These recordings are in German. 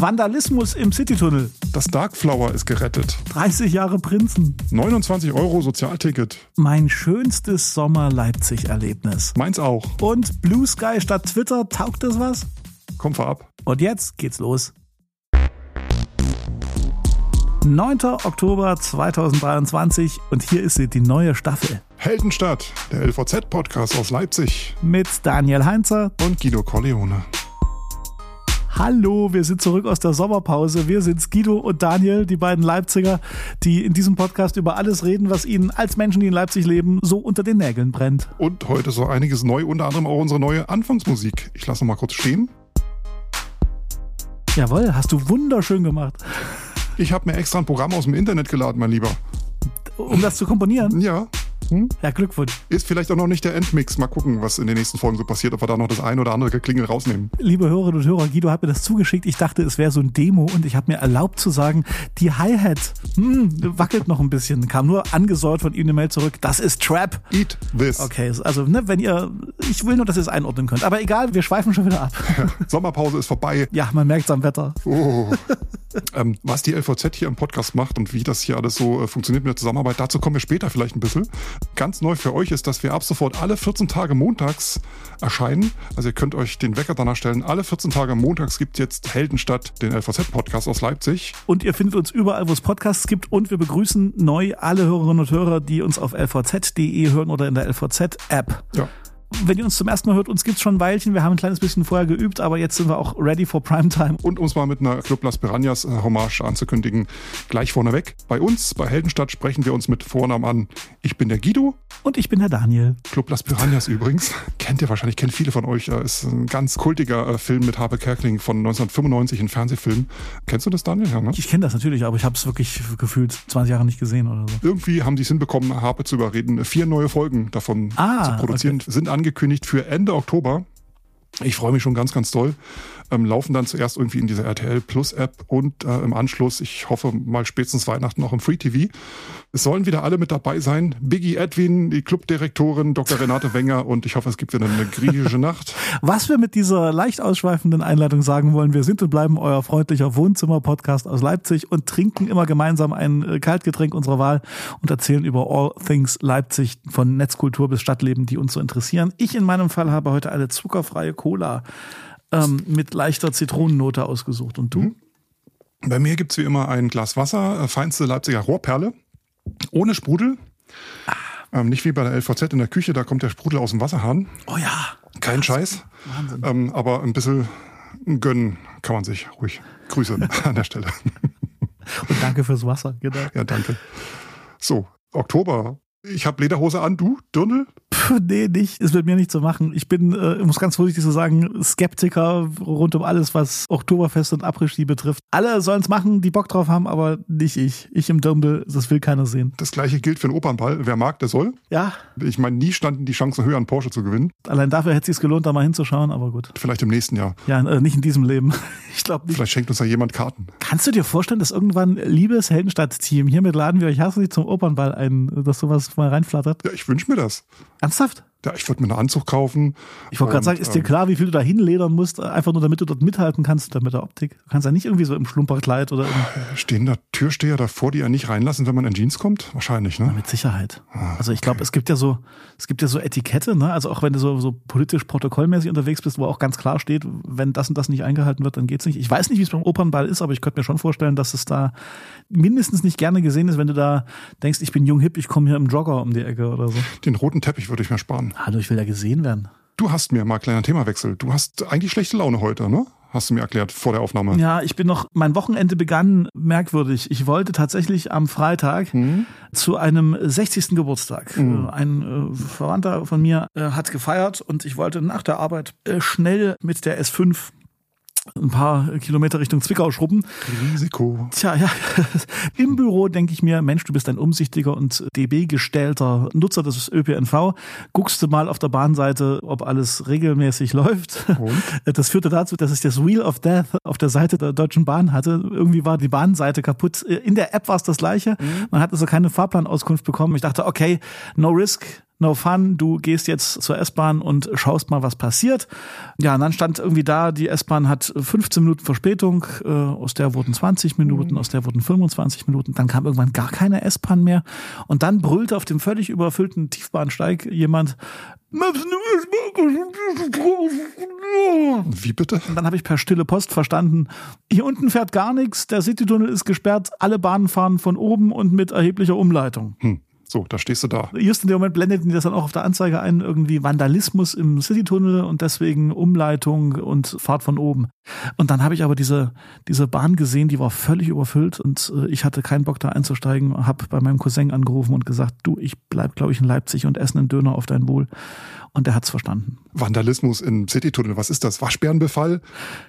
Vandalismus im Citytunnel. Das Darkflower ist gerettet. 30 Jahre Prinzen. 29 Euro Sozialticket. Mein schönstes Sommer-Leipzig-Erlebnis. Meins auch. Und Blue Sky statt Twitter, taugt das was? Komm vorab. Und jetzt geht's los. 9. Oktober 2023 und hier ist sie, die neue Staffel. Heldenstadt, der LVZ-Podcast aus Leipzig. Mit Daniel Heinzer und Guido Corleone. Hallo, wir sind zurück aus der Sommerpause. Wir sind Guido und Daniel, die beiden Leipziger, die in diesem Podcast über alles reden, was ihnen als Menschen, die in Leipzig leben, so unter den Nägeln brennt. Und heute so einiges neu, unter anderem auch unsere neue Anfangsmusik. Ich lasse mal kurz stehen. Jawohl, hast du wunderschön gemacht. Ich habe mir extra ein Programm aus dem Internet geladen, mein Lieber. Um das zu komponieren? Ja. Hm? Ja, Glückwunsch. Ist vielleicht auch noch nicht der Endmix. Mal gucken, was in den nächsten Folgen so passiert, ob wir da noch das ein oder andere Geklingel rausnehmen. Liebe Hörerinnen und Hörer, Guido hat mir das zugeschickt. Ich dachte, es wäre so ein Demo und ich habe mir erlaubt zu sagen, die Hi-Hat hm, wackelt noch ein bisschen. Kam nur angesäuert von ihm eine Mail zurück. Das ist Trap. Eat this. Okay, also ne, wenn ihr, ich will nur, dass ihr es einordnen könnt. Aber egal, wir schweifen schon wieder ab. Ja, Sommerpause ist vorbei. Ja, man merkt es am Wetter. Oh. ähm, was die LVZ hier im Podcast macht und wie das hier alles so äh, funktioniert mit der Zusammenarbeit, dazu kommen wir später vielleicht ein bisschen. Ganz neu für euch ist, dass wir ab sofort alle 14 Tage montags erscheinen. Also ihr könnt euch den Wecker danach stellen. Alle 14 Tage montags gibt jetzt Heldenstadt, den LVZ-Podcast aus Leipzig. Und ihr findet uns überall, wo es Podcasts gibt. Und wir begrüßen neu alle Hörerinnen und Hörer, die uns auf lvz.de hören oder in der LVZ-App. Ja wenn ihr uns zum ersten Mal hört, uns gibt's schon ein Weilchen. Wir haben ein kleines bisschen vorher geübt, aber jetzt sind wir auch ready for Primetime. Und um es mal mit einer Club Las Piranhas äh, Hommage anzukündigen, gleich vorneweg. Bei uns, bei Heldenstadt, sprechen wir uns mit Vornamen an. Ich bin der Guido. Und ich bin der Daniel. Club Las Piranhas übrigens. Kennt ihr wahrscheinlich, kennt viele von euch. Ist ein ganz kultiger äh, Film mit Harpe Kerkeling von 1995, ein Fernsehfilm. Kennst du das, Daniel? Ja, ne? Ich kenne das natürlich, aber ich habe es wirklich gefühlt 20 Jahre nicht gesehen oder so. Irgendwie haben die es hinbekommen, Harpe zu überreden, vier neue Folgen davon ah, zu produzieren. Okay. Sind angekündigt für Ende Oktober. Ich freue mich schon ganz, ganz doll. Ähm, laufen dann zuerst irgendwie in dieser RTL Plus App und äh, im Anschluss, ich hoffe mal spätestens Weihnachten auch im Free TV. Es sollen wieder alle mit dabei sein. Biggie Edwin, die Clubdirektorin, Dr. Renate Wenger und ich hoffe, es gibt wieder eine griechische Nacht. Was wir mit dieser leicht ausschweifenden Einleitung sagen wollen, wir sind und bleiben euer freundlicher Wohnzimmer-Podcast aus Leipzig und trinken immer gemeinsam ein äh, Kaltgetränk unserer Wahl und erzählen über all things Leipzig von Netzkultur bis Stadtleben, die uns so interessieren. Ich in meinem Fall habe heute eine zuckerfreie Cola ähm, mit leichter Zitronennote ausgesucht. Und du? Bei mir gibt's wie immer ein Glas Wasser, äh, feinste Leipziger Rohrperle, ohne Sprudel. Ah. Ähm, nicht wie bei der LVZ in der Küche, da kommt der Sprudel aus dem Wasserhahn. Oh ja. Kein Scheiß. Wahnsinn. Ähm, aber ein bisschen gönnen kann man sich ruhig. Grüße an der Stelle. Und danke fürs Wasser, genau. Ja, danke. So, Oktober. Ich habe Lederhose an, du, Dirndl? Puh, nee, nicht. Ist mit mir nicht zu machen. Ich bin, äh, ich muss ganz vorsichtig so sagen, Skeptiker rund um alles, was Oktoberfest und Après-Ski betrifft. Alle sollen es machen, die Bock drauf haben, aber nicht ich. Ich im Dirndl, das will keiner sehen. Das gleiche gilt für den Opernball. Wer mag, der soll. Ja, Ich meine, nie standen die Chancen höher, einen Porsche zu gewinnen. allein dafür hätte es sich gelohnt, da mal hinzuschauen, aber gut. Vielleicht im nächsten Jahr. Ja, äh, nicht in diesem Leben. Ich glaube nicht. Vielleicht schenkt uns da jemand Karten. Kannst du dir vorstellen, dass irgendwann, liebes Heldenstadt-Team, hiermit laden wir euch herzlich zum Opernball ein, dass sowas mal reinflattert? Ja, ich wünsche mir das. Ernsthaft? Ja, ich würde mir einen Anzug kaufen. Ich wollte gerade sagen, ist dir ähm, klar, wie viel du da hinledern musst, einfach nur damit du dort mithalten kannst mit der Optik? Du kannst ja nicht irgendwie so im Schlumperkleid oder im, Stehen da Türsteher davor, die ja nicht reinlassen, wenn man in Jeans kommt? Wahrscheinlich, ne? mit Sicherheit. Ah, Also ich glaube, es gibt ja so, es gibt ja so Etikette, ne? Also auch wenn du so, so politisch protokollmäßig unterwegs bist, wo auch ganz klar steht, wenn das und das nicht eingehalten wird, dann geht's nicht. Ich weiß nicht, wie es beim Opernball ist, aber ich könnte mir schon vorstellen, dass es da mindestens nicht gerne gesehen ist, wenn du da denkst, ich bin jung hip, ich komme hier im Jogger um die Ecke oder so. Den roten Teppich würde ich mir sparen. Hallo, ich will ja gesehen werden. Du hast mir mal kleiner Themawechsel. Du hast eigentlich schlechte Laune heute, ne? Hast du mir erklärt vor der Aufnahme. Ja, ich bin noch, mein Wochenende begann merkwürdig. Ich wollte tatsächlich am Freitag Hm? zu einem 60. Geburtstag. Mhm. Ein äh, Verwandter von mir äh, hat gefeiert und ich wollte nach der Arbeit äh, schnell mit der S5 ein paar Kilometer Richtung Zwickau schrubben. Risiko. Tja, ja, im Büro denke ich mir, Mensch, du bist ein umsichtiger und DB-gestellter Nutzer des ÖPNV. Guckst du mal auf der Bahnseite, ob alles regelmäßig läuft. Und? Das führte dazu, dass ich das Wheel of Death auf der Seite der Deutschen Bahn hatte. Irgendwie war die Bahnseite kaputt. In der App war es das gleiche. Man hat also keine Fahrplanauskunft bekommen. Ich dachte, okay, no risk, no fun, du gehst jetzt zur S-Bahn und schaust mal, was passiert. Ja, und dann stand irgendwie da, die S-Bahn hat 15 Minuten Verspätung, äh, aus der wurden 20 Minuten, mhm. aus der wurden 25 Minuten, dann kam irgendwann gar keine S-Bahn mehr und dann brüllte auf dem völlig überfüllten Tiefbahnsteig jemand, wie bitte? Und dann habe ich per stille Post verstanden, hier unten fährt gar nichts, der Citytunnel ist gesperrt, alle Bahnen fahren von oben und mit erheblicher Umleitung. Hm. So, da stehst du da. Just in dem Moment blendet die das dann auch auf der Anzeige ein, irgendwie Vandalismus im Citytunnel und deswegen Umleitung und Fahrt von oben. Und dann habe ich aber diese, diese Bahn gesehen, die war völlig überfüllt und äh, ich hatte keinen Bock da einzusteigen, habe bei meinem Cousin angerufen und gesagt, du, ich bleib, glaube ich, in Leipzig und esse einen Döner auf dein Wohl. Und der hat's verstanden. Vandalismus im Citytunnel, was ist das? Waschbärenbefall?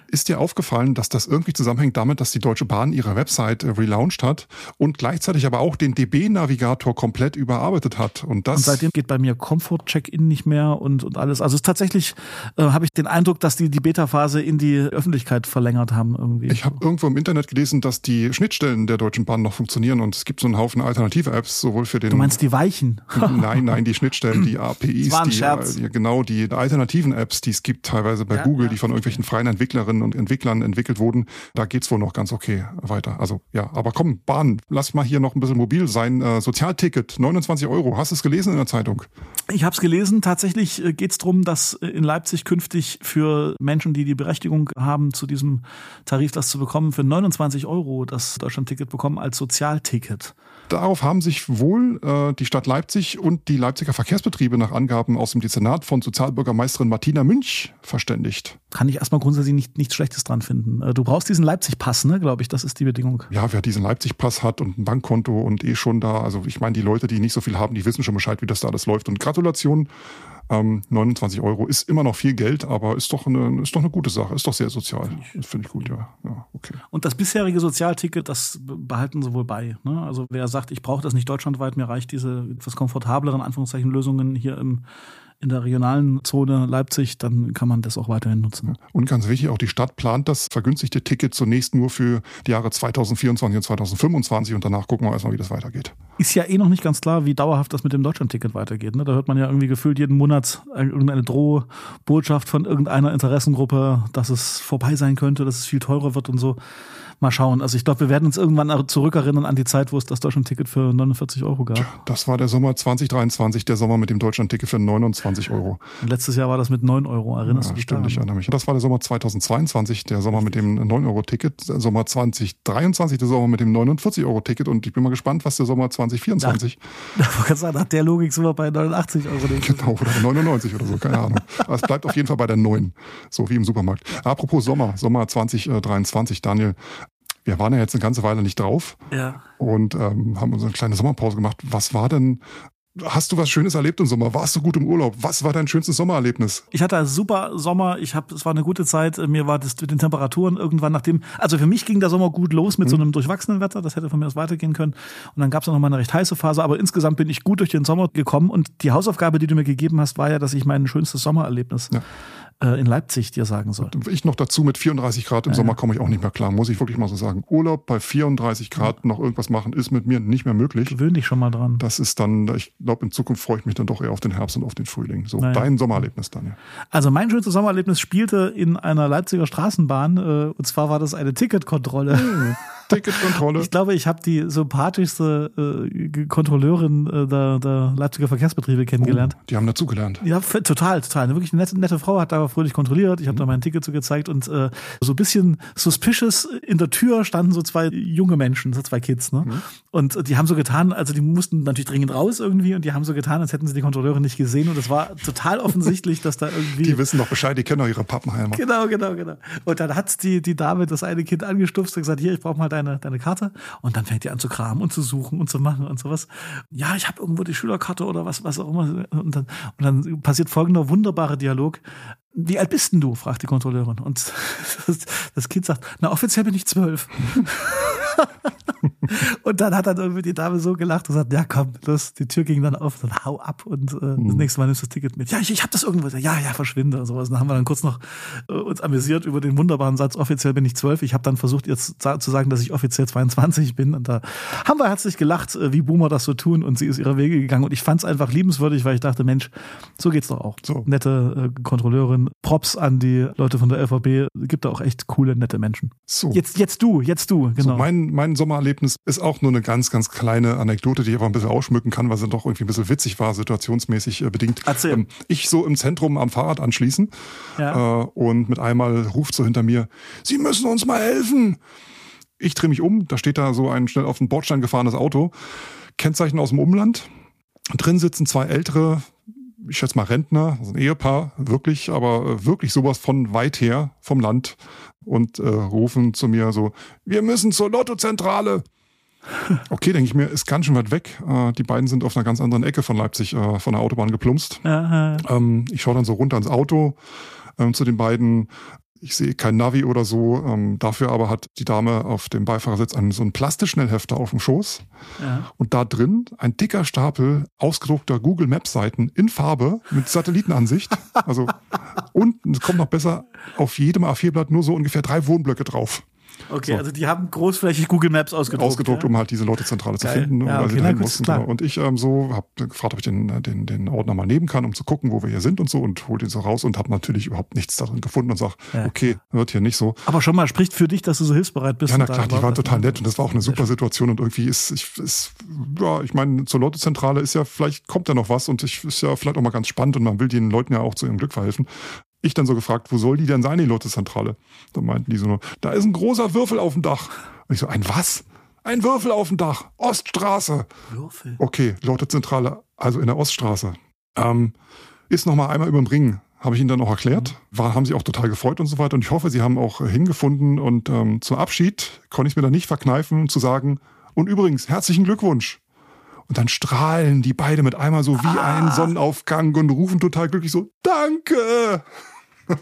Ist dir aufgefallen, dass das irgendwie zusammenhängt damit, dass die Deutsche Bahn ihre Website äh, relaunched hat und gleichzeitig aber auch den DB-Navigator komplett überarbeitet hat? Und, das und seitdem geht bei mir Comfort-Check-In nicht mehr und, und alles. Also tatsächlich, äh, habe ich den Eindruck, dass die die Beta-Phase in die Öffentlichkeit verlängert haben irgendwie. Ich habe irgendwo im Internet gelesen, dass die Schnittstellen der Deutschen Bahn noch funktionieren und es gibt so einen Haufen alternative Apps, sowohl für den... Du meinst die Weichen? nein, nein, die Schnittstellen, die APIs, ein Scherz. die, genau die alternativen Apps, die es gibt, teilweise bei ja, Google, ja, die von irgendwelchen freien Entwicklerinnen und Entwicklern entwickelt wurden, da geht's wohl noch ganz okay weiter. Also ja, aber komm, Bahn, lass mal hier noch ein bisschen mobil sein. Äh, Sozialticket, 29 Euro. Hast du es gelesen in der Zeitung? Ich habe es gelesen. Tatsächlich äh, geht's drum, dass äh, in Leipzig künftig für Menschen, die die Berechtigung haben, zu diesem Tarif das zu bekommen, für 29 Euro das Deutschlandticket bekommen als Sozialticket. Darauf haben sich wohl äh, die Stadt Leipzig und die Leipziger Verkehrsbetriebe nach Angaben aus dem Dezernat von Sozialbürgermeisterin Martina Münch verständigt. Kann ich erstmal grundsätzlich nicht, nichts Schlechtes dran finden. Äh, du brauchst diesen Leipzig-Pass, ne, glaube ich, das ist die Bedingung. Ja, wer diesen Leipzig-Pass hat und ein Bankkonto und eh schon da, also ich meine, die Leute, die nicht so viel haben, die wissen schon Bescheid, wie das da alles läuft. Und Gratulation ähm, 29 Euro ist immer noch viel Geld, aber ist doch eine, ist doch eine gute Sache, ist doch sehr sozial. Das finde ich gut, ja. ja. okay. Und das bisherige Sozialticket, das behalten sie wohl bei. Ne? Also wer sagt, ich brauche das nicht deutschlandweit, mir reicht diese etwas komfortableren Anführungszeichen Lösungen hier im in der regionalen Zone Leipzig, dann kann man das auch weiterhin nutzen. Und ganz wichtig, auch die Stadt plant das vergünstigte Ticket zunächst nur für die Jahre 2024 und 2025 und danach gucken wir erstmal, wie das weitergeht. Ist ja eh noch nicht ganz klar, wie dauerhaft das mit dem Deutschlandticket weitergeht. Ne? Da hört man ja irgendwie gefühlt jeden Monat irgendeine Drohbotschaft von irgendeiner Interessengruppe, dass es vorbei sein könnte, dass es viel teurer wird und so mal schauen. Also ich glaube, wir werden uns irgendwann zurückerinnern an die Zeit, wo es das Deutschlandticket für 49 Euro gab. Das war der Sommer 2023, der Sommer mit dem Deutschlandticket für 29 Euro. Und letztes Jahr war das mit 9 Euro, erinnerst ja, du dich stimmt, ich erinnere mich. Das war der Sommer 2022, der Sommer mit dem 9-Euro-Ticket, Sommer 2023, der Sommer mit dem 49-Euro-Ticket und ich bin mal gespannt, was der Sommer 2024. Nach, sagen, nach der Logik sind wir bei 89 Euro. Genau, oder 99 oder so, keine Ahnung. Aber es bleibt auf jeden Fall bei der 9, so wie im Supermarkt. Apropos Sommer, Sommer 2023, Daniel, wir waren ja jetzt eine ganze Weile nicht drauf ja. und ähm, haben uns eine kleine Sommerpause gemacht. Was war denn Hast du was Schönes erlebt im Sommer? Warst du gut im Urlaub? Was war dein schönstes Sommererlebnis? Ich hatte einen super Sommer. Ich habe, es war eine gute Zeit. Mir war das mit den Temperaturen irgendwann nachdem, also für mich ging der Sommer gut los mit mhm. so einem durchwachsenen Wetter. Das hätte von mir aus weitergehen können. Und dann gab es noch mal eine recht heiße Phase. Aber insgesamt bin ich gut durch den Sommer gekommen. Und die Hausaufgabe, die du mir gegeben hast, war ja, dass ich mein schönstes Sommererlebnis ja in Leipzig dir sagen soll. Ich noch dazu mit 34 Grad im ja, Sommer komme ich auch nicht mehr klar, muss ich wirklich mal so sagen. Urlaub bei 34 Grad ja. noch irgendwas machen, ist mit mir nicht mehr möglich. Gewöhn dich schon mal dran. Das ist dann, ich glaube, in Zukunft freue ich mich dann doch eher auf den Herbst und auf den Frühling. So, naja. dein Sommererlebnis, Daniel. Also mein schönstes Sommererlebnis spielte in einer Leipziger Straßenbahn, äh, und zwar war das eine Ticketkontrolle. Mhm. Ticketkontrolle. Ich glaube, ich habe die sympathischste äh, Kontrolleurin äh, der, der Leipziger Verkehrsbetriebe kennengelernt. Oh, die haben dazugelernt. Ja, total, total. Eine wirklich nette, nette Frau hat da fröhlich kontrolliert. Ich habe mhm. da mein Ticket so gezeigt und äh, so ein bisschen suspicious in der Tür standen so zwei junge Menschen, so zwei Kids, ne? Mhm. Und die haben so getan, also die mussten natürlich dringend raus irgendwie und die haben so getan, als hätten sie die Kontrolleurin nicht gesehen und es war total offensichtlich, dass da irgendwie. Die wissen doch Bescheid, die kennen doch ihre Pappenheimer. Genau, genau, genau. Und dann hat die, die Dame das eine Kind angestupst und gesagt, hier, ich brauche mal deine, deine Karte. Und dann fängt die an zu kramen und zu suchen und zu machen und sowas. Ja, ich habe irgendwo die Schülerkarte oder was, was auch immer. Und dann, und dann passiert folgender wunderbare Dialog. Wie alt bist denn du? fragt die Kontrolleurin. Und das, das Kind sagt, na, offiziell bin ich zwölf. und dann hat dann irgendwie die Dame so gelacht und gesagt, ja komm, los, die Tür ging dann auf, dann hau ab und äh, mhm. das nächste Mal nimmst du das Ticket mit. Ja, ich, ich habe das irgendwo. Ja, ja, verschwinde und sowas. Und dann haben wir dann kurz noch äh, uns amüsiert über den wunderbaren Satz, offiziell bin ich zwölf. Ich habe dann versucht, ihr zu, sagen, dass ich offiziell 22 bin. Und da haben wir herzlich gelacht, äh, wie Boomer das so tun und sie ist ihre Wege gegangen. Und ich fand es einfach liebenswürdig, weil ich dachte, Mensch, so geht's doch auch. So. Nette äh, Kontrolleurin. Props an die Leute von der LVB. Gibt da auch echt coole, nette Menschen. So. Jetzt, jetzt du, jetzt du, genau. So, mein, mein Sommererlebnis ist auch nur eine ganz, ganz kleine Anekdote, die ich aber ein bisschen ausschmücken kann, weil sie doch irgendwie ein bisschen witzig war, situationsmäßig äh, bedingt. Erzähl. Ähm, ich so im Zentrum am Fahrrad anschließen ja. äh, und mit einmal ruft so hinter mir, Sie müssen uns mal helfen. Ich drehe mich um, da steht da so ein schnell auf den Bordstein gefahrenes Auto, Kennzeichen aus dem Umland. Drin sitzen zwei ältere, ich schätze mal Rentner, also ein Ehepaar, wirklich, aber äh, wirklich sowas von weit her vom Land und äh, rufen zu mir so, wir müssen zur Lottozentrale. Okay, denke ich mir, ist ganz schön weit weg. Äh, die beiden sind auf einer ganz anderen Ecke von Leipzig äh, von der Autobahn geplumpst. Ähm, ich schaue dann so runter ins Auto ähm, zu den beiden. Ich sehe kein Navi oder so. Ähm, dafür aber hat die Dame auf dem Beifahrersitz einen so einen Plastischnellhefter auf dem Schoß. Ja. Und da drin ein dicker Stapel ausgedruckter Google Maps Seiten in Farbe mit Satellitenansicht. Also und es kommt noch besser auf jedem A4-Blatt nur so ungefähr drei Wohnblöcke drauf. Okay, so. also die haben großflächig Google Maps ausgedruckt. Ausgedruckt, ja? um halt diese Lottozentrale zu finden, ja, weil okay, sie dahin mussten. Genau. Und ich ähm, so habe gefragt, ob ich den, den, den Ordner mal nehmen kann, um zu gucken, wo wir hier sind und so und hol den so raus und habe natürlich überhaupt nichts darin gefunden und sag, ja. okay, wird hier nicht so. Aber schon mal spricht für dich, dass du so hilfsbereit bist. Ja, na klar, die waren total nett und das war auch eine super Situation und irgendwie ist, ich, ist ja, ich meine, zur Lottozentrale ist ja, vielleicht kommt ja noch was und ich ist ja vielleicht auch mal ganz spannend und man will den Leuten ja auch zu ihrem Glück verhelfen ich dann so gefragt, wo soll die denn sein, die Lottozentrale? Da meinten die so nur, da ist ein großer Würfel auf dem Dach. Und ich so, ein was? Ein Würfel auf dem Dach. Oststraße. Würfel? Okay, Lottozentrale, also in der Oststraße. Ähm, ist noch mal einmal über den Ring. Habe ich Ihnen dann auch erklärt. Mhm. War, haben Sie auch total gefreut und so weiter. Und ich hoffe, Sie haben auch hingefunden. Und ähm, zum Abschied konnte ich mir dann nicht verkneifen, zu sagen, und übrigens, herzlichen Glückwunsch. Und dann strahlen die beide mit einmal so wie ah. ein Sonnenaufgang und rufen total glücklich so, danke!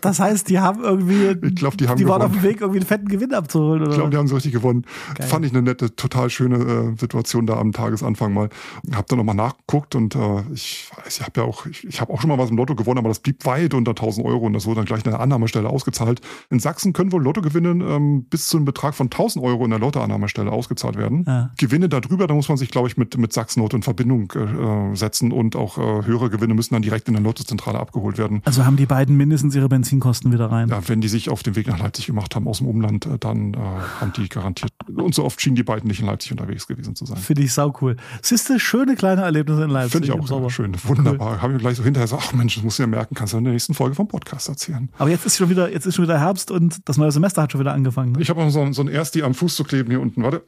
Das heißt, die haben irgendwie. Ich glaube, die haben Die gewonnen. waren auf dem Weg, irgendwie einen fetten Gewinn abzuholen, oder? Ich glaube, die haben so richtig gewonnen. Geil. Fand ich eine nette, total schöne äh, Situation da am Tagesanfang mal. Hab dann nochmal nachgeguckt und äh, ich weiß, ich habe ja auch, ich, ich habe auch schon mal was im Lotto gewonnen, aber das blieb weit unter 1000 Euro und das wurde dann gleich an der Annahmestelle ausgezahlt. In Sachsen können wohl Lottogewinne ähm, bis zu einem Betrag von 1000 Euro in der Lottoannahmestelle ausgezahlt werden. Ja. Gewinne darüber, da muss man sich, glaube ich, mit, mit Sachsen-Lotto in Verbindung äh, setzen und auch äh, höhere Gewinne müssen dann direkt in der Lottozentrale abgeholt werden. Also haben die beiden mindestens ihre Benzinkosten wieder rein. Ja, wenn die sich auf den Weg nach Leipzig gemacht haben aus dem Umland, äh, dann äh, haben die garantiert. Und so oft schienen die beiden nicht in Leipzig unterwegs gewesen zu sein. Finde ich sau cool. Siehste, schöne kleine Erlebnisse in Leipzig. Finde ich auch schön. Wunderbar. Cool. Haben wir gleich so hinterher gesagt, ach Mensch, das musst du ja merken, kannst du in der nächsten Folge vom Podcast erzählen. Aber jetzt ist schon wieder, jetzt ist schon wieder Herbst und das neue Semester hat schon wieder angefangen. Ne? Ich habe noch so, so ein Ersti am Fuß zu kleben hier unten. Warte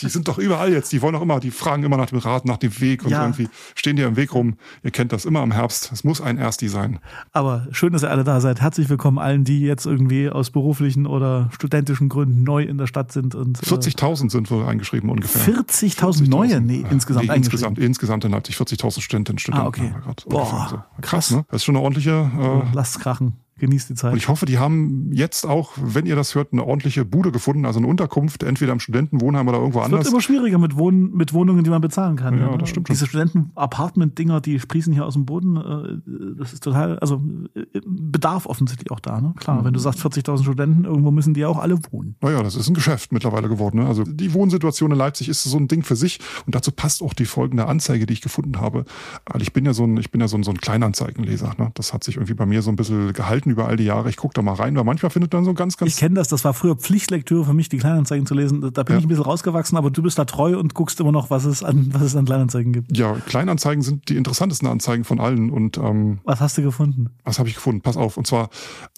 die sind doch überall jetzt. Die wollen auch immer, die fragen immer nach dem Rat, nach dem Weg und ja. irgendwie stehen die im Weg rum. Ihr kennt das immer im Herbst. Es muss ein Ersti sein. Aber schön, dass ihr alle da seid. Herzlich willkommen allen, die jetzt irgendwie aus beruflichen oder studentischen Gründen neu in der Stadt sind. Und 40.000 äh, sind wohl eingeschrieben ungefähr. 40.000 40 neue? Nee, insgesamt nee, insgesamt, insgesamt in Leipzig 40.000 Studentinnen und Studenten. Ah, okay. Boah, so. krass, krass, ne? Das ist schon eine ordentliche. Äh, Lasst krachen. Genießt die Zeit. Und ich hoffe, die haben jetzt auch, wenn ihr das hört, eine ordentliche Bude gefunden, also eine Unterkunft, entweder im Studentenwohnheim oder irgendwo es anders. Es wird immer schwieriger mit, Wohn mit Wohnungen, die man bezahlen kann. Ja, ja. das stimmt schon. Diese Studenten-Apartment-Dinger, die sprießen hier aus dem Boden. Äh, das ist total, also äh, Bedarf offensichtlich auch da. Ne? Klar, mhm. wenn du sagst 40.000 Studenten, irgendwo müssen die auch alle wohnen. Naja, das ist ein Geschäft mittlerweile geworden. Ne? Also die Wohnsituation in Leipzig ist so ein Ding für sich. Und dazu passt auch die folgende Anzeige, die ich gefunden habe. Weil ich bin ja so ein, ich bin ja so ein, so ein Kleinanzeigenleser. Ne? Das hat sich irgendwie bei mir so ein bisschen gehalten über all die Jahre. Ich gucke guck da mal rein, weil manchmal findet man so ganz, ganz. Ich kenne das, das war früher Pflichtlektüre für mich, die Kleinanzeigen zu lesen. Da bin ja. ich ein bisschen rausgewachsen, aber du bist da treu und guckst immer noch, was es an, was es an Kleinanzeigen gibt. Ja, Kleinanzeigen sind die interessantesten Anzeigen von allen. Und ähm, was hast du gefunden? Was habe ich gefunden? Pass auf. Und zwar,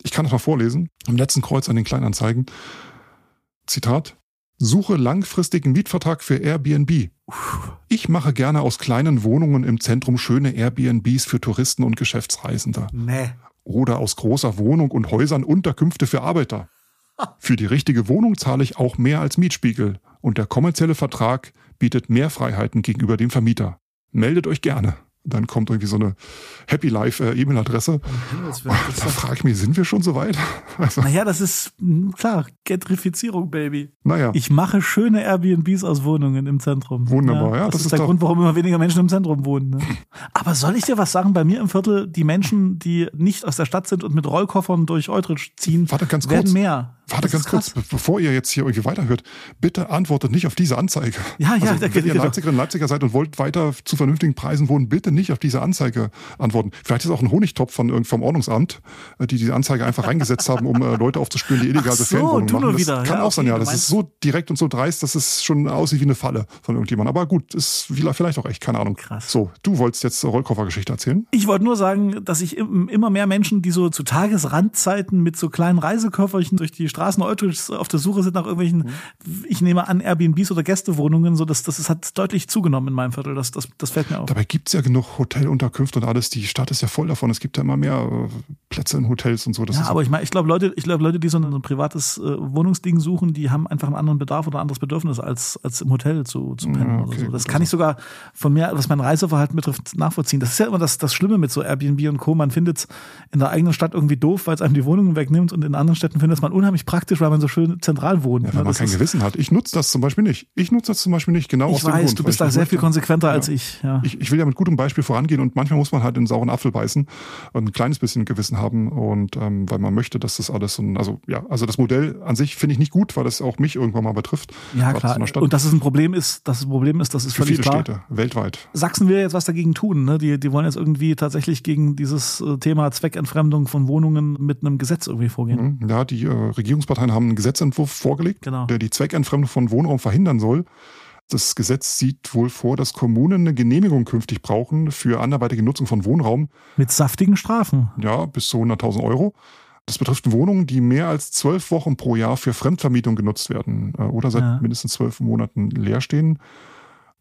ich kann das mal vorlesen. Im letzten Kreuz an den Kleinanzeigen. Zitat. Suche langfristigen Mietvertrag für Airbnb. Ich mache gerne aus kleinen Wohnungen im Zentrum schöne Airbnbs für Touristen und Geschäftsreisende. Nee oder aus großer Wohnung und Häusern Unterkünfte für Arbeiter. Für die richtige Wohnung zahle ich auch mehr als Mietspiegel und der kommerzielle Vertrag bietet mehr Freiheiten gegenüber dem Vermieter. Meldet euch gerne. Dann kommt irgendwie so eine Happy Life äh, E-Mail-Adresse. Oh, da frage ich mich, sind wir schon so weit? Also, naja, das ist hm, klar, Gentrifizierung, Baby. Naja. Ich mache schöne Airbnbs aus Wohnungen im Zentrum. Wunderbar, ja. ja das, das, ist, ist der Grund, warum immer weniger Menschen im Zentrum wohnen. Ne? Aber soll ich dir was sagen? Bei mir im Viertel, die Menschen, die nicht aus der Stadt sind und mit Rollkoffern durch Eutrich ziehen, Warte ganz werden kurz. mehr. Warte ganz kurz, bevor ihr jetzt hier irgendwie weiterhört, bitte antwortet nicht auf diese Anzeige. Ja, ja, also, wenn ihr Leipzigerinnen und Leipziger seid und wollt weiter zu vernünftigen Preisen wohnen, bitte nicht auf diese Anzeige antworten. Vielleicht ist auch ein Honigtopf von vom Ordnungsamt, äh, die diese Anzeige einfach reingesetzt haben, um äh, Leute aufzuspüren, die illegal so, Ferienwohnungen machen. Das wieder. kann ja, auch sein, okay, ja. Das ist so direkt und so dreist, dass es schon aussieht wie eine Falle von irgendjemandem. Aber gut, ist vielleicht auch echt, keine Ahnung. Krass. So, du wolltest jetzt Rollkoffergeschichte erzählen? Ich wollte nur sagen, dass ich immer mehr Menschen, die so zu Tagesrandzeiten mit so kleinen Reiseköfferchen durch die Straßen Eutrichs auf der Suche sind nach irgendwelchen, mhm. ich nehme an, Airbnbs oder Gästewohnungen, so das, das hat deutlich zugenommen in meinem Viertel. Das, das, das fällt mir auf. Dabei gibt's ja genug Hotelunterkünfte und alles. Die Stadt ist ja voll davon. Es gibt ja immer mehr äh, Plätze in Hotels und so. Das ja, aber ich meine, ich glaube, Leute, ich glaube, Leute, die so ein, privates äh, Wohnungsding suchen, die haben einfach einen anderen Bedarf oder ein anderes Bedürfnis, als, als im Hotel zu, zu pennen ja, okay, oder so. Das kann ich sogar von mir, was mein Reiseverhalten betrifft, nachvollziehen. Das ist ja immer das, das Schlimme mit so Airbnb und Co. Man findet es in der eigenen Stadt irgendwie doof, weil es einem die Wohnungen wegnimmt und in anderen Städten findet es man unheimlich praktisch, weil man so schön zentral wohnt. Ja, wenn man kein Gewissen hat. Ich nutze das zum Beispiel nicht. Ich nutze das zum Beispiel nicht, genau ich aus weiß, dem Grund. du bist da sehr viel konsequenter ja. als ich, ja. ich. Ich will ja mit gutem Beispiel vorangehen und manchmal muss man halt in den sauren Apfel beißen und ein kleines bisschen Gewissen haben und ähm, weil man möchte, dass das alles so ein, also ja, also das Modell an sich finde ich nicht gut, weil das auch mich irgendwann mal betrifft. Ja, klar. Und dass es ein Problem ist, dass es ein Problem ist, das ist Für völlig viele klar. Städte, weltweit. Sachsen will jetzt was dagegen tun. Ne? Die, die wollen jetzt irgendwie tatsächlich gegen dieses äh, Thema Zweckentfremdung von Wohnungen mit einem Gesetz irgendwie vorgehen. Mhm. Ja, die äh, Regierungsparteien haben einen Gesetzentwurf vorgelegt, genau. der die Zweckentfremdung von Wohnraum verhindern soll. Das Gesetz sieht wohl vor, dass Kommunen eine Genehmigung künftig brauchen für anderweitige Nutzung von Wohnraum. Mit saftigen Strafen. Ja, bis zu 100.000 Euro. Das betrifft Wohnungen, die mehr als zwölf Wochen pro Jahr für Fremdvermietung genutzt werden äh, oder seit Ja. mindestens zwölf Monaten leer stehen.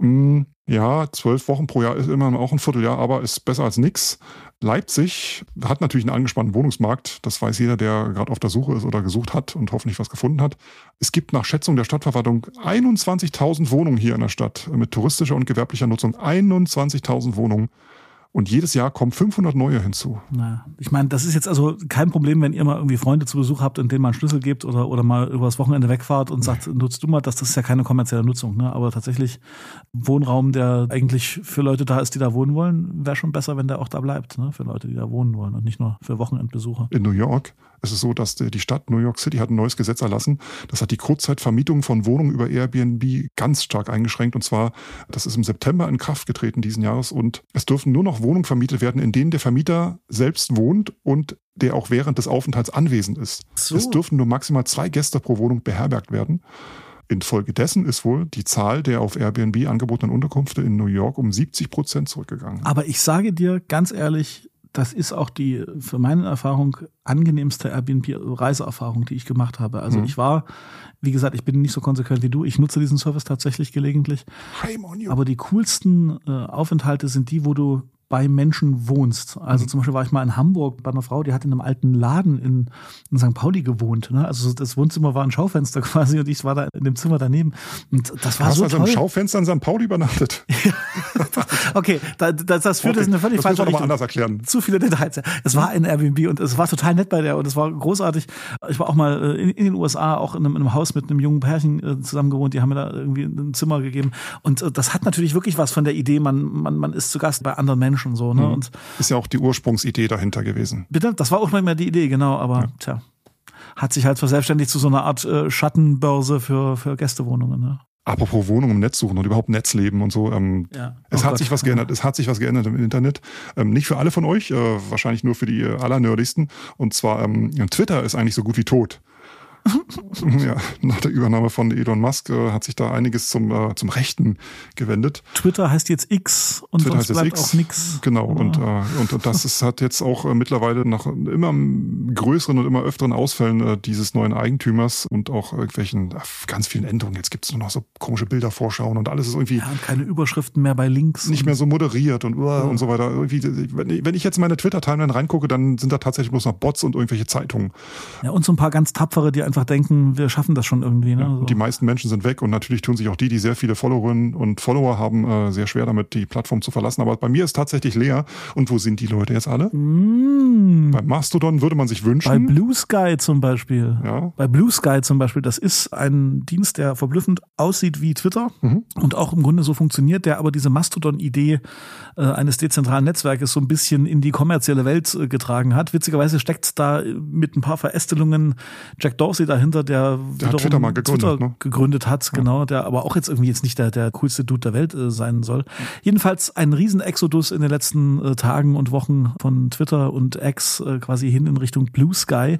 Mm, Ja, zwölf Wochen pro Jahr ist immer auch ein Vierteljahr, aber ist besser als nix. Leipzig hat natürlich einen angespannten Wohnungsmarkt. Das weiß jeder, der gerade auf der Suche ist oder gesucht hat und hoffentlich was gefunden hat. Es gibt nach Schätzung der Stadtverwaltung 21.000 Wohnungen hier in der Stadt mit touristischer und gewerblicher Nutzung. 21.000 Wohnungen. Und jedes Jahr kommen 500 neue hinzu. Naja, ich meine, das ist jetzt also kein Problem, wenn ihr mal irgendwie Freunde zu Besuch habt und denen mal einen Schlüssel gebt oder, oder mal übers Wochenende wegfahrt und sagt, nutzt du mal das, das ist ja keine kommerzielle Nutzung, ne? Aber tatsächlich Wohnraum, der eigentlich für Leute da ist, die da wohnen wollen, wäre schon besser, wenn der auch da bleibt, ne? Für Leute, die da wohnen wollen und nicht nur für Wochenendbesucher. In New York ist es so, dass die Stadt New York City hat ein neues Gesetz erlassen. Das hat die Kurzzeitvermietung von Wohnungen über Airbnb ganz stark eingeschränkt. Und zwar, das ist im September in Kraft getreten diesen Jahres. Und es dürfen nur noch Wohnungen vermietet werden, in denen der Vermieter selbst wohnt und der auch während des Aufenthalts anwesend ist. So. Es dürfen nur maximal zwei Gäste pro Wohnung beherbergt werden. Infolgedessen ist wohl die Zahl der auf Airbnb angebotenen Unterkünfte in New York um 70 Prozent zurückgegangen. Aber ich sage dir ganz ehrlich, das ist auch die für meine Erfahrung angenehmste Airbnb-Reiseerfahrung, die ich gemacht habe. Also Mhm. ich war, wie gesagt, ich bin nicht so konsequent wie du. Ich nutze diesen Service tatsächlich gelegentlich. Aber die coolsten äh, Aufenthalte sind die, wo du bei Menschen wohnst. Also Mhm. zum Beispiel war ich mal in Hamburg bei einer Frau, die hat in einem alten Laden in, in St. Pauli gewohnt. Ne? Also das Wohnzimmer war ein Schaufenster quasi und ich war da in dem Zimmer daneben. Und das war Hast so also toll. im Schaufenster in St. Pauli übernachtet? okay, da, das, das führt Okay, in eine völlig das falsche Richtung. anders erklären. Zu viele Details. Es war ein Airbnb und es war total nett bei der und es war großartig. Ich war auch mal äh, in, in den USA, auch in einem, in einem Haus mit einem jungen Pärchen äh, zusammen gewohnt. Die haben mir da irgendwie ein Zimmer gegeben. Und äh, das hat natürlich wirklich was von der Idee, man, man, man ist zu Gast bei anderen Menschen so. Ne? Mhm. Und Ist ja auch die Ursprungsidee dahinter gewesen. bitte, das war auch mal die Idee, genau, aber tja. Hat sich halt verselbstständigt zu so einer Art äh, Schattenbörse für, für Gästewohnungen. Ne? Apropos Wohnung im Netz suchen und überhaupt Netzleben und so. Ähm, Ja. Es Oh hat Gott. sich was geändert. Es hat sich was geändert im Internet. Ähm, nicht für alle von euch, äh, wahrscheinlich nur für die äh, allernerdigsten. Und zwar ähm, Twitter ist eigentlich so gut wie tot. ja, nach der Übernahme von Elon Musk äh, hat sich da einiges zum, äh, zum Rechten gewendet. Twitter heißt jetzt X und Twitter sonst heißt jetzt bleibt X. auch nix. Genau, und, äh, und, und das ist, hat jetzt auch äh, mittlerweile nach immer größeren und immer öfteren Ausfällen äh, dieses neuen Eigentümers und auch irgendwelchen ganz vielen Änderungen. Jetzt gibt es nur noch so komische Bildervorschauen und alles ist irgendwie Ja, und keine Überschriften mehr bei Links. nicht mehr so moderiert und, uh, und so weiter. Irgendwie, wenn, ich- wenn ich jetzt in meine Twitter-Timeline reingucke, dann sind da tatsächlich bloß noch Bots und irgendwelche Zeitungen. Ja, und so ein paar ganz tapfere, die einfach denken, wir schaffen das schon irgendwie. Ne? Ja, so. Die meisten Menschen sind weg und natürlich tun sich auch die, die sehr viele Followerinnen und Follower haben, äh, sehr schwer damit, die Plattform zu verlassen. Aber bei mir ist tatsächlich leer. Und wo sind die Leute jetzt alle? Mm. Bei Mastodon würde man sich wünschen. Bei Blue Sky zum Beispiel. Ja. Bei Blue Sky zum Beispiel, das ist ein Dienst, der verblüffend aussieht wie Twitter Mhm. und auch im Grunde so funktioniert, der aber diese Mastodon-Idee äh, eines dezentralen Netzwerkes so ein bisschen in die kommerzielle Welt äh, getragen hat. Witzigerweise steckt da mit ein paar Verästelungen Jack Dorsey dahinter, der, Der hat Twitter mal gegründet, Twitter ne? gegründet hat, genau, der aber auch jetzt irgendwie jetzt nicht der, der coolste Dude der Welt äh, sein soll. Jedenfalls ein Riesen-Exodus in den letzten äh, Tagen und Wochen von Twitter und X äh, quasi hin in Richtung Blue Sky. Äh,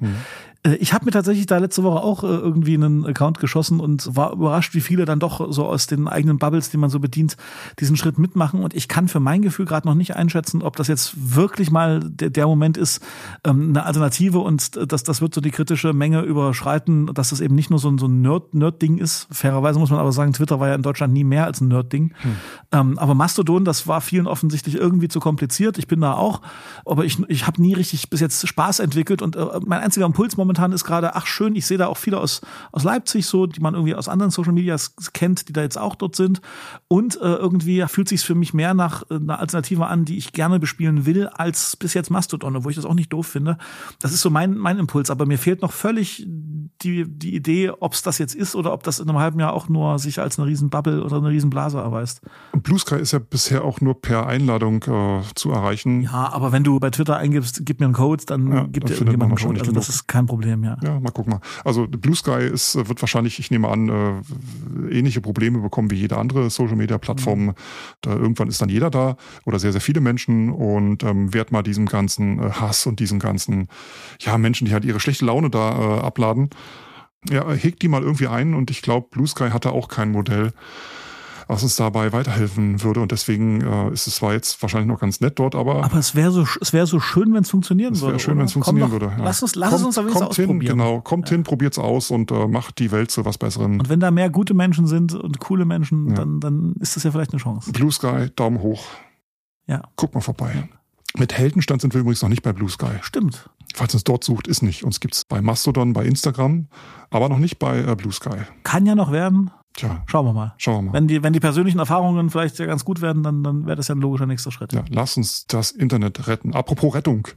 Ich habe mir tatsächlich da letzte Woche auch äh, irgendwie einen Account geschossen und war überrascht, wie viele dann doch so aus den eigenen Bubbles, die man so bedient, diesen Schritt mitmachen. Und ich kann für mein Gefühl gerade noch nicht einschätzen, ob das jetzt wirklich mal der, Moment ist, ähm, eine Alternative und äh, das, das wird so die kritische Menge überschreiten, dass das eben nicht nur so ein, so ein Nerd- Nerd-Ding ist. Fairerweise muss man aber sagen, Twitter war ja in Deutschland nie mehr als ein Nerd-Ding. Ähm, aber Mastodon, das war vielen offensichtlich irgendwie zu kompliziert. Ich bin da auch, aber ich, ich habe nie richtig bis jetzt Spaß entwickelt und äh, mein einziger Impuls momentan ist gerade, ach schön, ich sehe da auch viele aus, aus Leipzig so, die man irgendwie aus anderen Social Medias kennt, die da jetzt auch dort sind und äh, irgendwie fühlt sich für mich mehr nach äh, einer Alternative an, die ich gerne bespielen will, als bis jetzt Mastodon, obwohl ich das auch nicht doof finde. Das ist so mein, mein Impuls, aber mir fehlt noch völlig die, die Idee, ob es das jetzt ist oder ob das in einem halben Jahr auch nur sich als eine riesen Bubble oder eine riesen Blase erweist. Und Blue Sky ist ja bisher auch nur per Einladung äh, zu erreichen. Ja, aber wenn du bei Twitter eingibst, gib mir einen Code, dann Ja, gibt dir irgendjemand einen Code. Also das ist kein Problem, ja. Ja, mal gucken mal. Also Blue Sky ist, wird wahrscheinlich, ich nehme an, äh, ähnliche Probleme bekommen wie jede andere Social Media Plattform. Da irgendwann ist dann jeder da oder sehr, sehr viele Menschen und ähm, wird mal diesem ganzen äh, Hass und diesem ganzen, ja, Menschen, die halt ihre schlechte Laune da äh, abladen. Ja, hegt die mal irgendwie ein und ich glaube, Blue Sky hatte auch kein Modell, was uns dabei weiterhelfen würde. Und deswegen äh, ist es zwar jetzt wahrscheinlich noch ganz nett dort, aber Aber es wäre so, es wäre so schön, wenn es funktionieren es würde. wäre schön, wenn es funktionieren doch, würde. Ja. Lass uns, lass kommt, es uns wenigstens kommt hin, ausprobieren. genau, kommt hin, probiert's aus und äh, macht die Welt zu was Besserem. Und wenn da mehr gute Menschen sind und coole Menschen, Ja. dann, dann ist das ja vielleicht eine Chance. Blue Sky, Daumen hoch. Ja. Guck mal vorbei. Mit Heldenstand sind wir übrigens noch nicht bei Blue Sky. Stimmt. Falls es dort sucht, ist nicht. Uns gibt's bei Mastodon, bei Instagram, aber noch nicht bei äh, Blue Sky. Kann ja noch werden. Tja, Schauen wir mal. schauen wir mal. Wenn die, wenn die persönlichen Erfahrungen vielleicht ja ganz gut werden, dann, dann wäre das ja ein logischer nächster Schritt. Ja, lass uns das Internet retten. Apropos Rettung.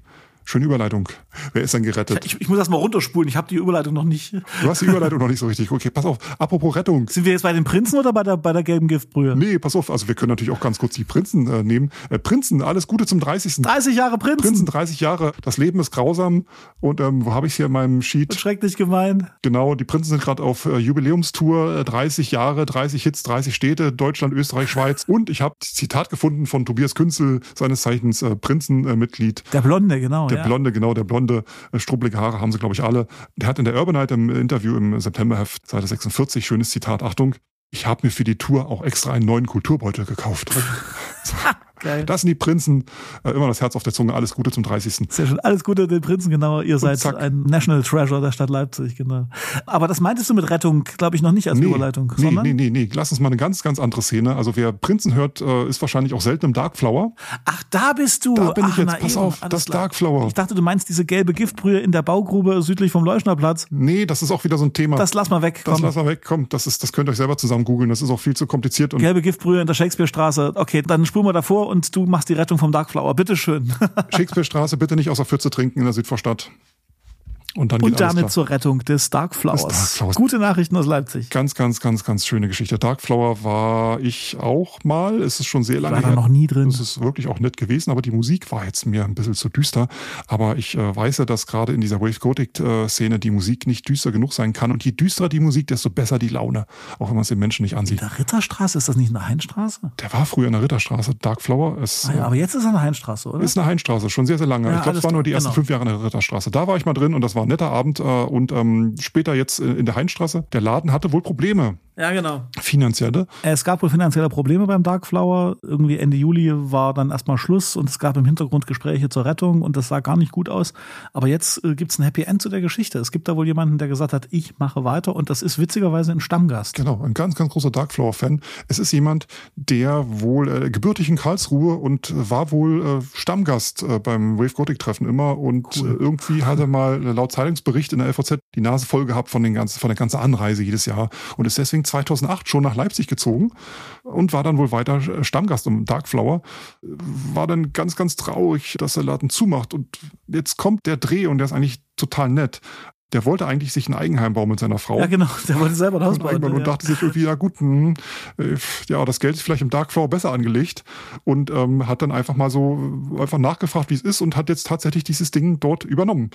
Schöne Überleitung. Wer ist denn gerettet? Ich, ich muss das mal runterspulen. Ich habe die Überleitung noch nicht. Du hast die Überleitung noch nicht so richtig. Okay, pass auf. Apropos Rettung. Sind wir jetzt bei den Prinzen oder bei der, bei der gelben Giftbrühe? Nee, pass auf. Also wir können natürlich auch ganz kurz die Prinzen äh, nehmen. Äh, Prinzen, alles Gute zum 30. 30 Jahre Prinzen. Prinzen, 30 Jahre. Das Leben ist grausam. Und ähm, wo habe ich hier in meinem Sheet? Schrecklich gemein. Genau, die Prinzen sind gerade auf äh, Jubiläumstour. Äh, 30 Jahre, 30 Hits, 30 Städte, Deutschland, Österreich, Schweiz. Und ich habe Zitat gefunden von Tobias Künzel, seines Zeichens äh, Prinzenmitglied. Der Blonde, genau. Der ja. blonde, genau, der blonde, äh, strubbelige Haare haben sie, glaube ich, alle. Der hat in der Urbanite im Interview im Septemberheft, Seite 46, schönes Zitat, Achtung, ich habe mir für die Tour auch extra einen neuen Kulturbeutel gekauft. Geil. Das sind die Prinzen, äh, immer das Herz auf der Zunge, alles Gute zum 30. Sehr schön. Alles Gute den Prinzen, genau. Ihr seid zack. ein National Treasure der Stadt Leipzig, genau. Aber das meintest du mit Rettung, glaube ich, noch nicht als Überleitung, nee, sondern? nee, nee, nee. Lass uns mal eine ganz, ganz andere Szene. Also wer Prinzen hört, äh, ist wahrscheinlich auch selten im Darkflower. Ach, da bist du. Da bin Ach, ich jetzt. na Pass eben, auf, alles das klar. Darkflower. Ich dachte, du meinst diese gelbe Giftbrühe in der Baugrube südlich vom Leuschnerplatz. Nee, das ist auch wieder so ein Thema. Das lass mal weg. das Komm. lassen wir weg. Komm, das, ist, das könnt ihr euch selber zusammen googeln. Das ist auch viel zu kompliziert. Und Gelbe Giftbrühe in der Shakespeare-Straße. Okay, dann spulen wir davor und du machst die Rettung vom Darkflower. Bitteschön. Shakespeare-Straße bitte nicht aus der Pfütze trinken in der Südvorstadt. Und dann Und damit zur Rettung des Darkflowers. Des Darkflowers. Gute Nachrichten aus Leipzig. Ganz, ganz, ganz, ganz schöne Geschichte. Darkflower war ich auch mal. Es ist schon sehr lange War da her. noch nie drin. Es ist wirklich auch nett gewesen, aber die Musik war jetzt mir ein bisschen zu düster. Aber ich äh, weiß ja, dass gerade in dieser Wave Gothic-Szene die Musik nicht düster genug sein kann. Und je düsterer die Musik, desto besser die Laune. Auch wenn man es den Menschen nicht In ansieht. der Ritterstraße, ist das nicht eine Heinstraße? Der war früher in der Ritterstraße. Darkflower ist, Ah ja, aber jetzt ist er eine Heinstraße, oder? ist eine Heinstraße, schon sehr, sehr lange. Ja, ich glaube, es waren nur die ersten genau. fünf Jahre in der Ritterstraße. Da war ich mal drin und das war ein netter Abend. Äh, und ähm, später jetzt in der Heinstraße. Der Laden hatte wohl Probleme. Ja, genau. Finanzielle. Es gab wohl finanzielle Probleme beim Dark Flower. Irgendwie Ende Juli war dann erstmal Schluss und es gab im Hintergrund Gespräche zur Rettung und das sah gar nicht gut aus. Aber jetzt äh, gibt es ein Happy End zu der Geschichte. Es gibt da wohl jemanden, der gesagt hat, ich mache weiter und das ist witzigerweise ein Stammgast. Genau, ein ganz, ganz großer Dark Flower-Fan. Es ist jemand, der wohl äh, gebürtig in Karlsruhe und war wohl äh, Stammgast äh, beim Wave Gothic-Treffen immer und cool. äh, irgendwie hat er mal laut Zeitungsbericht in der LVZ die Nase voll gehabt von, den ganzen, von der ganzen Anreise jedes Jahr und ist deswegen 2008 schon nach Leipzig gezogen und war dann wohl weiter Stammgast im Dark Flower. War dann ganz, ganz traurig, dass der Laden zumacht und jetzt kommt der Dreh und der ist eigentlich total nett. Der wollte eigentlich sich ein Eigenheim bauen mit seiner Frau. Ja, genau. Der wollte selber ein Haus bauen. Und, und dachte sich irgendwie, ja gut, mh, hm, äh, ja, das Geld ist vielleicht im Dark besser angelegt. Und ähm, hat dann einfach mal so einfach nachgefragt, wie es ist und hat jetzt tatsächlich dieses Ding dort übernommen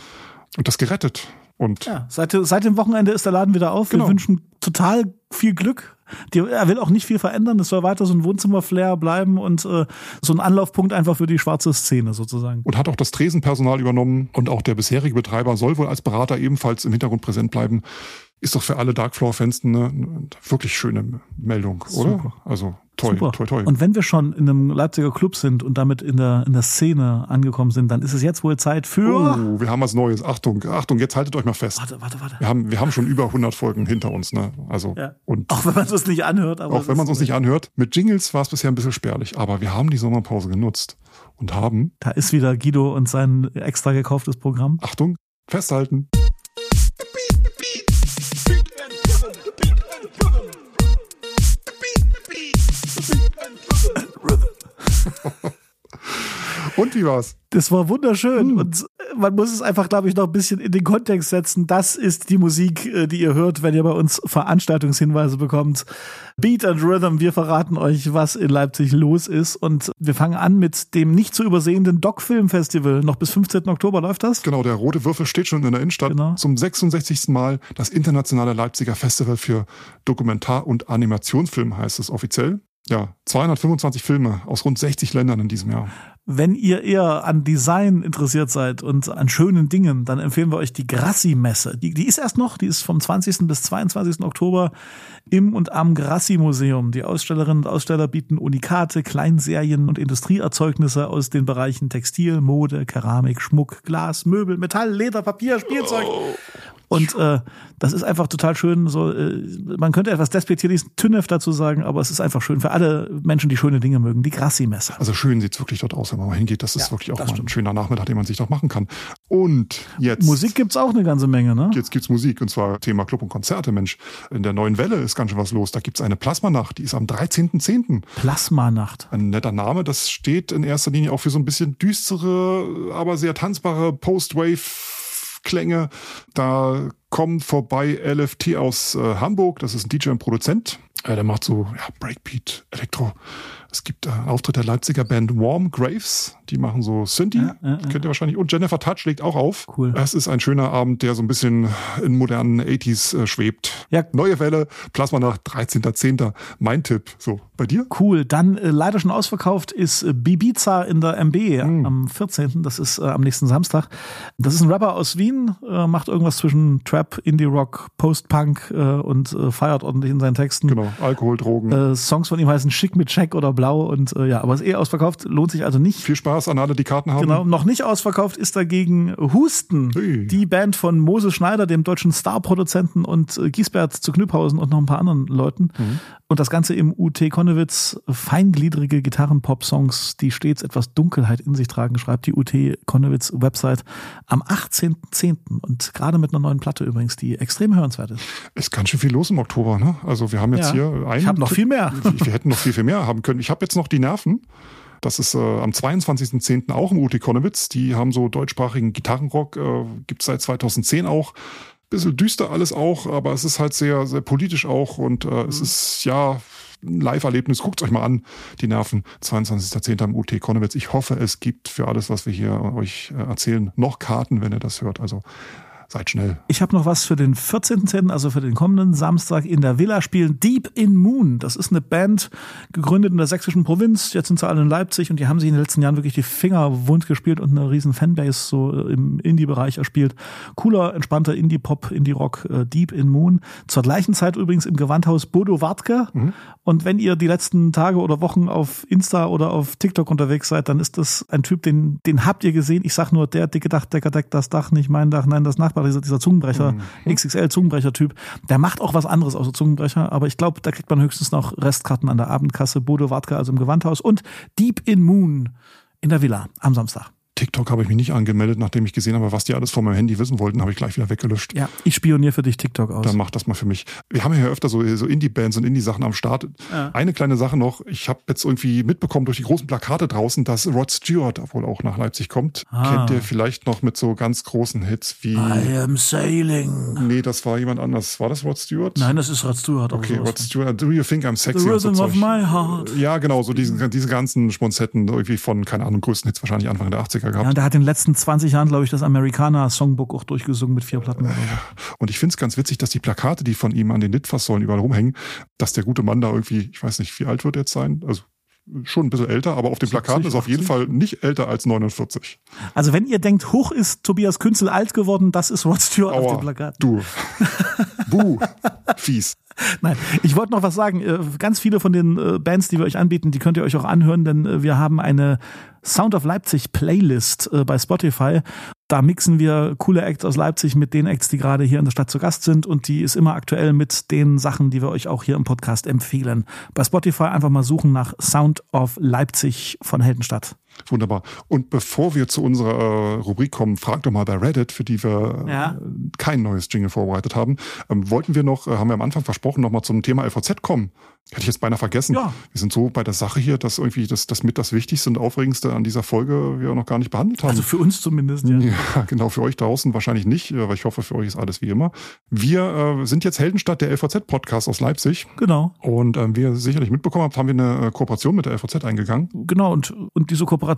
und das gerettet. Und ja, seit, seit dem Wochenende ist der Laden wieder auf. Genau. Wir wünschen total viel Glück. Die, er will auch nicht viel verändern. Es soll weiter so ein Wohnzimmer-Flair bleiben und äh, so ein Anlaufpunkt einfach für die schwarze Szene sozusagen. Und hat auch das Tresenpersonal übernommen und auch der bisherige Betreiber soll wohl als Berater ebenfalls im Hintergrund präsent bleiben. Ist doch für alle Dark Floor-Fans eine, eine wirklich schöne Meldung, oder? Super. Also Toi, Super. toi, toi. Und wenn wir schon in einem Leipziger Club sind und damit in der, in der Szene angekommen sind, dann ist es jetzt wohl Zeit für. Oh, wir haben was Neues. Achtung, Achtung, jetzt haltet euch mal fest. Warte, warte, warte. Wir haben, wir haben schon über 100 Folgen hinter uns, ne? Also, ja. und. Auch wenn man es uns nicht anhört, aber. Auch wenn man es uns nicht anhört. Mit Jingles war es bisher ein bisschen spärlich, aber wir haben die Sommerpause genutzt und haben. Da ist wieder Guido und sein extra gekauftes Programm. Achtung, festhalten. Und wie war's? Das war wunderschön. Mhm. Und man muss es einfach, glaube ich, noch ein bisschen in den Kontext setzen. Das ist die Musik, äh, die ihr hört, wenn ihr bei uns Veranstaltungshinweise bekommt. Beat and Rhythm. Wir verraten euch, was in Leipzig los ist. Und wir fangen an mit dem nicht zu übersehenden Doc Film Festival. Noch bis 15. Oktober läuft das. Genau, der rote Würfel steht schon in der Innenstadt. Genau. Zum 66. Mal das internationale Leipziger Festival für Dokumentar- und Animationsfilm heißt es offiziell. Ja, 225 Filme aus rund 60 Ländern in diesem Jahr. Wenn ihr eher an Design interessiert seid und an schönen Dingen, dann empfehlen wir euch die Grassi-Messe. Die, die ist erst noch, die ist vom 20. bis 22. Oktober im und am Grassi-Museum. Die Ausstellerinnen und Aussteller bieten Unikate, Kleinserien und Industrieerzeugnisse aus den Bereichen Textil, Mode, Keramik, Schmuck, Glas, Möbel, Metall, Leder, Papier, Spielzeug. Und äh, das ist einfach total schön. So, äh, man könnte etwas despektierlich Tünnef dazu sagen, aber es ist einfach schön für alle Menschen, die schöne Dinge mögen. Die Grassi-Messe. Also schön sieht's wirklich dort aus, wenn man mal hingeht. Das ist ja, wirklich auch mal ein schöner Nachmittag, den man sich doch machen kann. Und jetzt. Musik gibt's auch eine ganze Menge, ne? Jetzt gibt's Musik und zwar Thema Club und Konzerte, Mensch. In der neuen Welle ist ganz schön was los. Da gibt's eine Plasmanacht, die ist am 13.10. Plasmanacht. Ein netter Name, das steht in erster Linie auch für so ein bisschen düstere, aber sehr tanzbare Post-Wave Klänge. Da kommt vorbei LFT aus äh, Hamburg. Das ist ein DJ und Produzent. Äh, der macht so ja, Breakbeat, Elektro. Es gibt äh, einen Auftritt der Leipziger Band Warm Graves. Die machen so Synthie. Ja, ja. Kennt ihr wahrscheinlich. Und Jennifer Touch legt auch auf. Cool. Es ist ein schöner Abend, der so ein bisschen in modernen 80s äh, schwebt. Ja. Neue Welle, Plasma nach 13.10. Mein Tipp. So, bei dir? Cool. Dann äh, leider schon ausverkauft ist äh, Bibiza in der MB mhm. am 14. Das ist äh, am nächsten Samstag. Das ist ein Rapper aus Wien, äh, macht irgendwas zwischen Trap, Indie-Rock, Post-Punk und feiert ordentlich in seinen Texten. Genau, Alkohol, Drogen. Äh, Songs von ihm heißen Schick mit Check oder Blau und äh, ja, aber ist eh ausverkauft, lohnt sich also nicht. Viel Spaß an alle, die Karten haben. Genau, noch nicht ausverkauft ist dagegen Husten, hey. die Band von Moses Schneider, dem deutschen Star-Produzenten und äh, Giesbert zu Knüpphausen und noch ein paar anderen Leuten. Mhm. Und das Ganze im UT Konnewitz, feingliedrige Gitarren-Pop-Songs, die stets etwas Dunkelheit in sich tragen, schreibt die UT Konnewitz Website am 18.10. Und gerade mit einer neuen Platte übrigens, die extrem hörenswert ist. Ist ganz schön viel los im Oktober, ne? Also wir haben jetzt ja, hier einen. Ich habe noch viel mehr. Wir hätten noch viel, viel mehr haben können. Ich habe jetzt noch die Nerven. Das ist äh, am 22.10. auch im UT Konnewitz. Die haben so deutschsprachigen Gitarrenrock, äh, gibt seit 2010 auch bisschen düster alles auch, aber es ist halt sehr, sehr politisch auch und äh, mhm. es ist ja ein Live-Erlebnis. Guckt euch mal an, die Nerven. 22.10. im UT Konnewitz. Ich hoffe, es gibt für alles, was wir hier euch äh, erzählen, noch Karten, wenn ihr das hört. Also Seid schnell. Ich habe noch was für den 14.10., also für den kommenden Samstag in der Villa spielen. Deep in Moon. Das ist eine Band, gegründet in der sächsischen Provinz. Jetzt sind sie alle in Leipzig und die haben sich in den letzten Jahren wirklich die Finger wund gespielt und eine riesen Fanbase so im Indie-Bereich erspielt. Cooler, entspannter Indie-Pop, Indie-Rock, äh, Deep in Moon. Zur gleichen Zeit übrigens im Gewandhaus Bodo Wartke. Mhm. Und wenn ihr die letzten Tage oder Wochen auf Insta oder auf TikTok unterwegs seid, dann ist das ein Typ, den, den habt ihr gesehen. Ich sag nur, der dicke Dachdecker deckt das Dach, nicht mein Dach, nein, das Nachbar, dieser, dieser Zungenbrecher, mhm. XXL-Zungenbrecher-Typ. Der macht auch was anderes außer Zungenbrecher, aber ich glaube, da kriegt man höchstens noch Restkarten an der Abendkasse. Bodo Wartke, also im Gewandhaus und Deep in Moon in der Villa am Samstag. TikTok habe ich mich nicht angemeldet, nachdem ich gesehen habe, was die alles von meinem Handy wissen wollten, habe ich gleich wieder weggelöscht. Ja, ich spioniere für dich TikTok aus. Dann mach das mal für mich. Wir haben ja öfter so, so Indie-Bands und Indie-Sachen am Start. Ja. Eine kleine Sache noch. Ich habe jetzt irgendwie mitbekommen durch die großen Plakate draußen, dass Rod Stewart wohl auch nach Leipzig kommt. Ah. Kennt ihr vielleicht noch mit so ganz großen Hits wie I am sailing. Nee, das war jemand anders. War das Rod Stewart? Nein, das ist Rod Stewart. Okay, Rod Stewart. Do you think I'm sexy? The rhythm so of my heart. Ja, genau. So diesen, diese ganzen Sponsetten irgendwie von, keine Ahnung, größten Hits wahrscheinlich Anfang der 80er gehabt. Ja, der hat den letzten letzten 20 Jahren, glaube ich, das Amerikaner-Songbook auch durchgesungen mit vier Platten. Oder so. Und ich finde es ganz witzig, dass die Plakate, die von ihm an den Litfaßsäulen überall rumhängen, dass der gute Mann da irgendwie, ich weiß nicht, wie alt wird er jetzt sein? Also schon ein bisschen älter, aber auf den Plakaten ist auf jeden Fall nicht älter als 49. Also wenn ihr denkt, hoch ist Tobias Künzel alt geworden, das ist Rod Stewart Aua, auf dem Plakat. Du. Buh. Fies. Nein, ich wollte noch was sagen. Äh, ganz viele von den äh, Bands, die wir euch anbieten, die könnt ihr euch auch anhören, denn äh, wir haben eine Sound of Leipzig Playlist bei Spotify. Da mixen wir coole Acts aus Leipzig mit den Acts, die gerade hier in der Stadt zu Gast sind und die ist immer aktuell mit den Sachen, die wir euch auch hier im Podcast empfehlen. Bei Spotify einfach mal suchen nach Sound of Leipzig von Heldenstadt. Wunderbar. Und bevor wir zu unserer äh, Rubrik kommen, frag doch mal bei Reddit, für die wir ja. äh, kein neues Jingle vorbereitet haben. Ähm, wollten wir noch, äh, haben wir am Anfang versprochen, noch mal zum Thema LVZ kommen. Hätte ich jetzt beinahe vergessen. Ja. Wir sind so bei der Sache hier, dass irgendwie das, das mit das Wichtigste und Aufregendste an dieser Folge wir noch gar nicht behandelt haben. Also für uns zumindest, ja. Ja, genau. Für euch draußen wahrscheinlich nicht, aber ich hoffe, für euch ist alles wie immer. Wir äh, sind jetzt Heldenstadt, der LVZ-Podcast aus Leipzig. Genau. Und ähm, wie ihr sicherlich mitbekommen habt, haben wir eine äh, Kooperation mit der LVZ eingegangen. Genau. Und, und diese Kooperation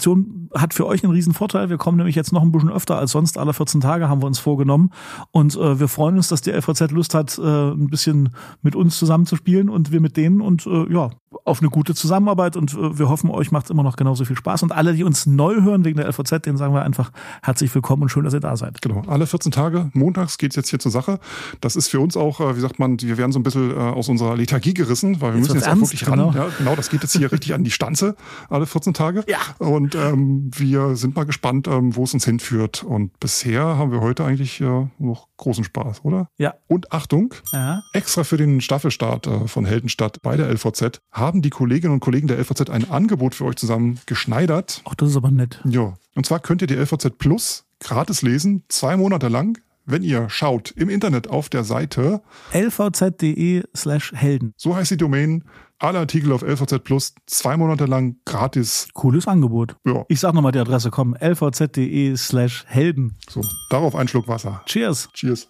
hat für euch einen riesen Vorteil. Wir kommen nämlich jetzt noch ein bisschen öfter als sonst. Alle 14 Tage haben wir uns vorgenommen. Und äh, wir freuen uns, dass die LVZ Lust hat, äh, ein bisschen mit uns zusammenzuspielen und wir mit denen. Und äh, ja, auf eine gute Zusammenarbeit und äh, wir hoffen, euch macht es immer noch genauso viel Spaß. Und alle, die uns neu hören wegen der LVZ, denen sagen wir einfach herzlich willkommen und schön, dass ihr da seid. Genau, alle 14 Tage, montags geht's jetzt hier zur Sache. Das ist für uns auch, äh, wie sagt man, wir werden so ein bisschen äh, aus unserer Lethargie gerissen, weil wir jetzt müssen jetzt ernst, auch wirklich genau. ran. Ja, genau, das geht jetzt hier richtig an die Stanze, alle 14 Tage. Ja. Und ähm, wir sind mal gespannt, ähm, wo es uns hinführt. Und bisher haben wir heute eigentlich äh, noch großen Spaß, oder? Ja. Und Achtung, ja. extra für den Staffelstart äh, von Heldenstadt bei der LVZ haben die Kolleginnen und Kollegen der LVZ ein Angebot für euch zusammen geschneidert. Ach, das ist aber nett. Ja. Und zwar könnt ihr die LVZ Plus gratis lesen, zwei Monate lang, wenn ihr schaut im Internet auf der Seite lvz.de slash Helden. So heißt die Domain. Alle Artikel auf LVZ Plus zwei Monate lang gratis. Cooles Angebot. Ja. Ich sag nochmal die Adresse, komm, lvz.de slash Helden. So, darauf ein Schluck Wasser. Cheers. Cheers.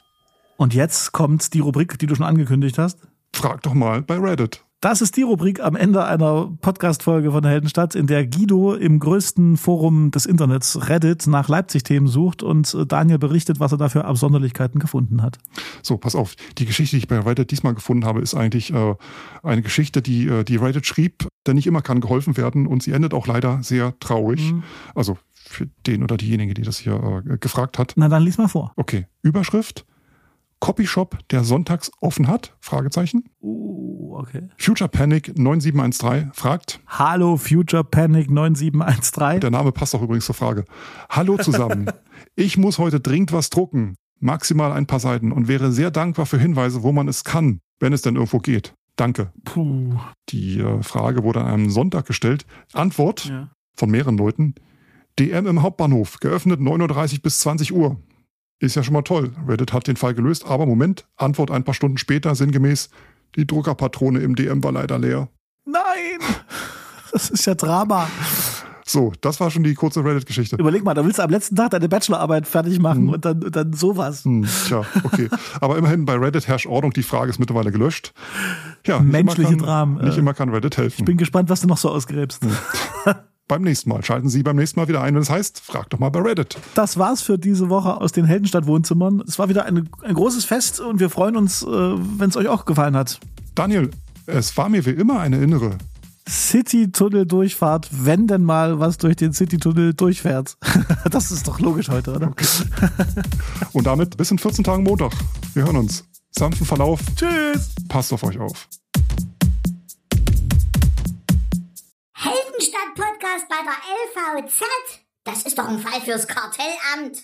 Und jetzt kommt die Rubrik, die du schon angekündigt hast. Frag doch mal bei Reddit. Das ist die Rubrik am Ende einer Podcast-Folge von Heldenstadt, in der Guido im größten Forum des Internets Reddit nach Leipzig-Themen sucht und äh, Daniel berichtet, was er dafür Absonderlichkeiten gefunden hat. So, pass auf. Die Geschichte, die ich bei Reddit diesmal gefunden habe, ist eigentlich äh, eine Geschichte, die, äh, die Reddit schrieb, denn nicht immer kann geholfen werden und sie endet auch leider sehr traurig. Mhm. Also für den oder diejenige, die das hier äh, gefragt hat. Na, dann lies mal vor. Okay. Überschrift. Copyshop, der sonntags offen hat? Fragezeichen. Uh, okay. Future Panic 9713 fragt. Hallo Future Panic 9713. Der Name passt auch übrigens zur Frage. Hallo zusammen. ich muss heute dringend was drucken. Maximal ein paar Seiten und wäre sehr dankbar für Hinweise, wo man es kann, wenn es denn irgendwo geht. Danke. Puh. Die äh, Frage wurde an einem Sonntag gestellt. Antwort ja. von mehreren Leuten. DM im Hauptbahnhof, geöffnet 9.30 Uhr bis 20 Uhr. Ist ja schon mal toll. Reddit hat den Fall gelöst, aber Moment, Antwort ein paar Stunden später, sinngemäß, die Druckerpatrone im DM war leider leer. Nein! Das ist ja Drama. So, das war schon die kurze Reddit-Geschichte. Überleg mal, da willst du am letzten Tag deine Bachelorarbeit fertig machen hm. und dann, dann sowas. Hm, tja, okay. Aber immerhin bei Reddit herrscht Ordnung, die Frage ist mittlerweile gelöscht. Ja, Menschliche Dramen. Nicht immer kann Reddit helfen. Ich bin gespannt, was du noch so ausgräbst. Hm. beim nächsten Mal. Schalten Sie beim nächsten Mal wieder ein, wenn es heißt, frag doch mal bei Reddit. Das war's für diese Woche aus den Heldenstadt-Wohnzimmern. Es war wieder eine, ein großes Fest und wir freuen uns, äh, wenn es euch auch gefallen hat. Daniel, es war mir wie immer eine innere City-Tunnel-Durchfahrt, wenn denn mal was durch den City-Tunnel durchfährt. das ist doch logisch heute, oder? Okay. Und damit bis in 14 Tagen Montag. Wir hören uns. Sanften Verlauf. Tschüss. Passt auf euch auf. Heldenstadt-Podcast bei der LVZ? Das ist doch ein Fall fürs Kartellamt.